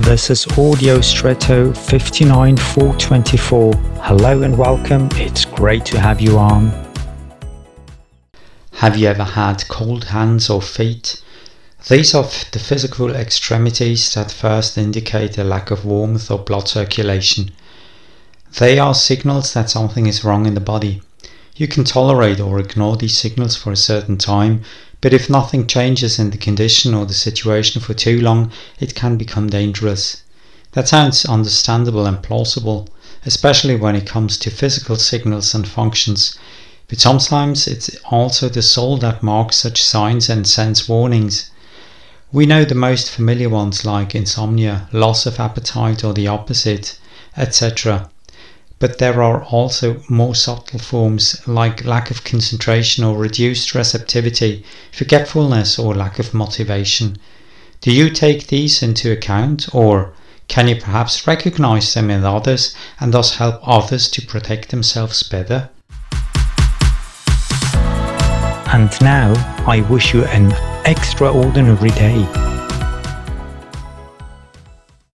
This is Audio Stretto 59424. Hello and welcome. It's great to have you on. Have you ever had cold hands or feet? These are the physical extremities that first indicate a lack of warmth or blood circulation. They are signals that something is wrong in the body. You can tolerate or ignore these signals for a certain time, but if nothing changes in the condition or the situation for too long, it can become dangerous. That sounds understandable and plausible, especially when it comes to physical signals and functions, but sometimes it's also the soul that marks such signs and sends warnings. We know the most familiar ones like insomnia, loss of appetite or the opposite, etc. But there are also more subtle forms like lack of concentration or reduced receptivity, forgetfulness or lack of motivation. Do you take these into account or can you perhaps recognize them in others and thus help others to protect themselves better? And now I wish you an extraordinary day.